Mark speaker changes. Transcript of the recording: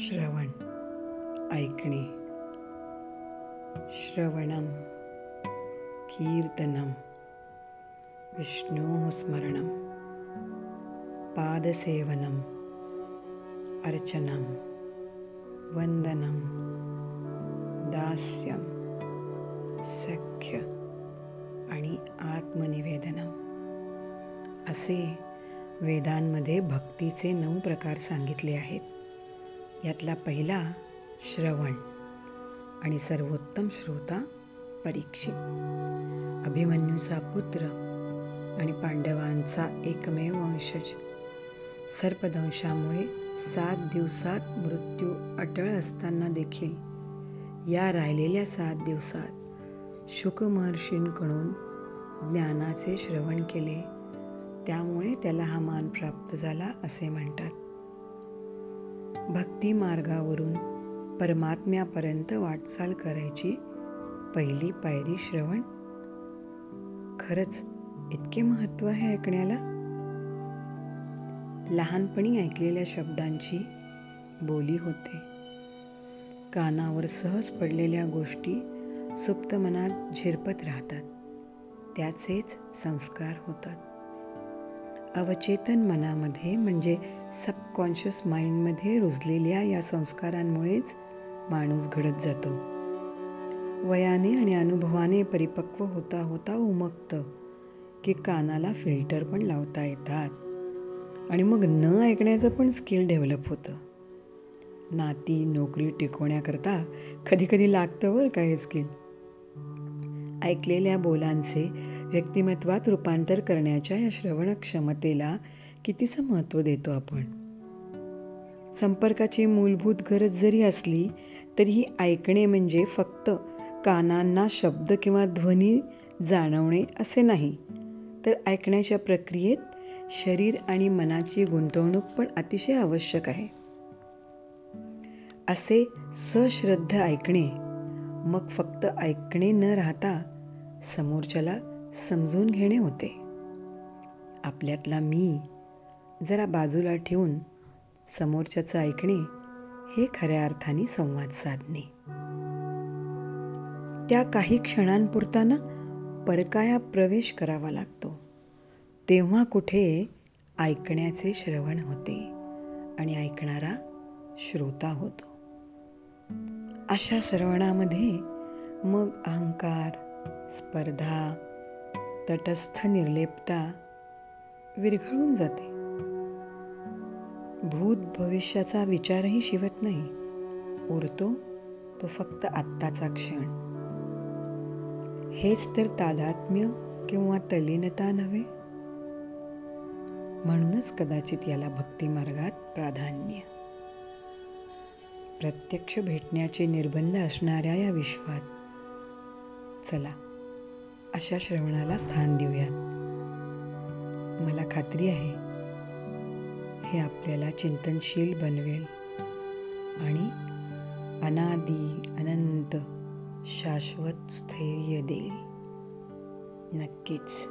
Speaker 1: श्रवण ऐकणे. श्रवणं कीर्तनम विष्णोः स्मरणं पादसेवनम् अर्चनं वन्दनं दास्यं सख्य आणि आत्मनिवेदनम असे वेदांमध्ये भक्तीचे नऊ प्रकार सांगितले आहेत. यातला पहिला श्रवण आणि सर्वोत्तम श्रोता परीक्षित. अभिमन्यूचा पुत्र आणि पांडवांचा एकमेव वंशज. सर्पदंशामुळे सात दिवसात मृत्यू अटळ असताना देखील या राहिलेल्या सात दिवसात शुकमहर्षींकडून ज्ञानाचे श्रवण केले. त्यामुळे त्याला हा मान प्राप्त झाला असे म्हणतात. भक्ती मार्गावरून परमात्म्यापर्यंत वाटचाल करायची पहिली पायरी श्रवण. खरंच इतके महत्त्व आहे ऐकण्याला? लहानपणी ऐकलेल्या शब्दांची बोली होते. कानावर सहज पडलेल्या गोष्टी सुप्त मनात झिरपत राहतात. त्याचेच संस्कार होतात. अवचेतन मनामध्ये म्हणजे सबकॉन्शियस माइंडमध्ये रुजलेल्या या संस्कारांमुळेच माणूस घडत जातो. वयाने आणि अनुभवाने परिपक्व होता होता उमगतं की कानाला फिल्टर पण लावता येतात. आणि मग न ऐकण्याचं पण स्किल डेव्हलप होतं. नाती नोकरी टिकवण्याकरता कधी कधी लागतं बरं का हे स्किल. ऐकलेल्या बोलांचे व्यक्तिमत्वात रूपांतर करण्याच्या या श्रवण क्षमतेला कितीचं महत्त्व देतो आपण? संपर्काची मूलभूत गरज जरी असली तरीही ऐकणे म्हणजे फक्त कानांना शब्द किंवा ध्वनी जाणवणे असे नाही तर ऐकण्याच्या प्रक्रियेत शरीर आणि मनाची गुंतवणूक पण अतिशय आवश्यक आहे. असे सश्रद्ध ऐकणे मग फक्त ऐकणे न राहता समोरच्याला समजून घेणे होते. आपल्यातला मी जरा बाजूला ठेवून समोरच्याचं ऐकणे हे खऱ्या अर्थाने संवाद साधणे. त्या काही क्षणांपुरता ना परकाया प्रवेश करावा लागतो. तेव्हा कुठे ऐकण्याचे श्रवण होते आणि ऐकणारा श्रोता होतो. अशा श्रवणामध्ये मग अहंकार स्पर्धा तटस्थ निर्लेपता विरघळून जाते. भूत भविष्याचा विचारही शिवत नाही. उरतो तो फक्त आत्ताचा क्षण. हेच तर तादात्म्य किंवा तलीनता नव्हे? म्हणूनच कदाचित याला भक्तिमार्गात प्राधान्य. प्रत्यक्ष भेटण्याचे निर्बंध असणाऱ्या या विश्वात चला. अशा श्रवणाला स्थान देऊयात. मला खात्री आहे हे आपल्याला चिंतनशील बनवेल आणि अनादी अनंत शाश्वत स्थैर्य देईल. नक्कीच.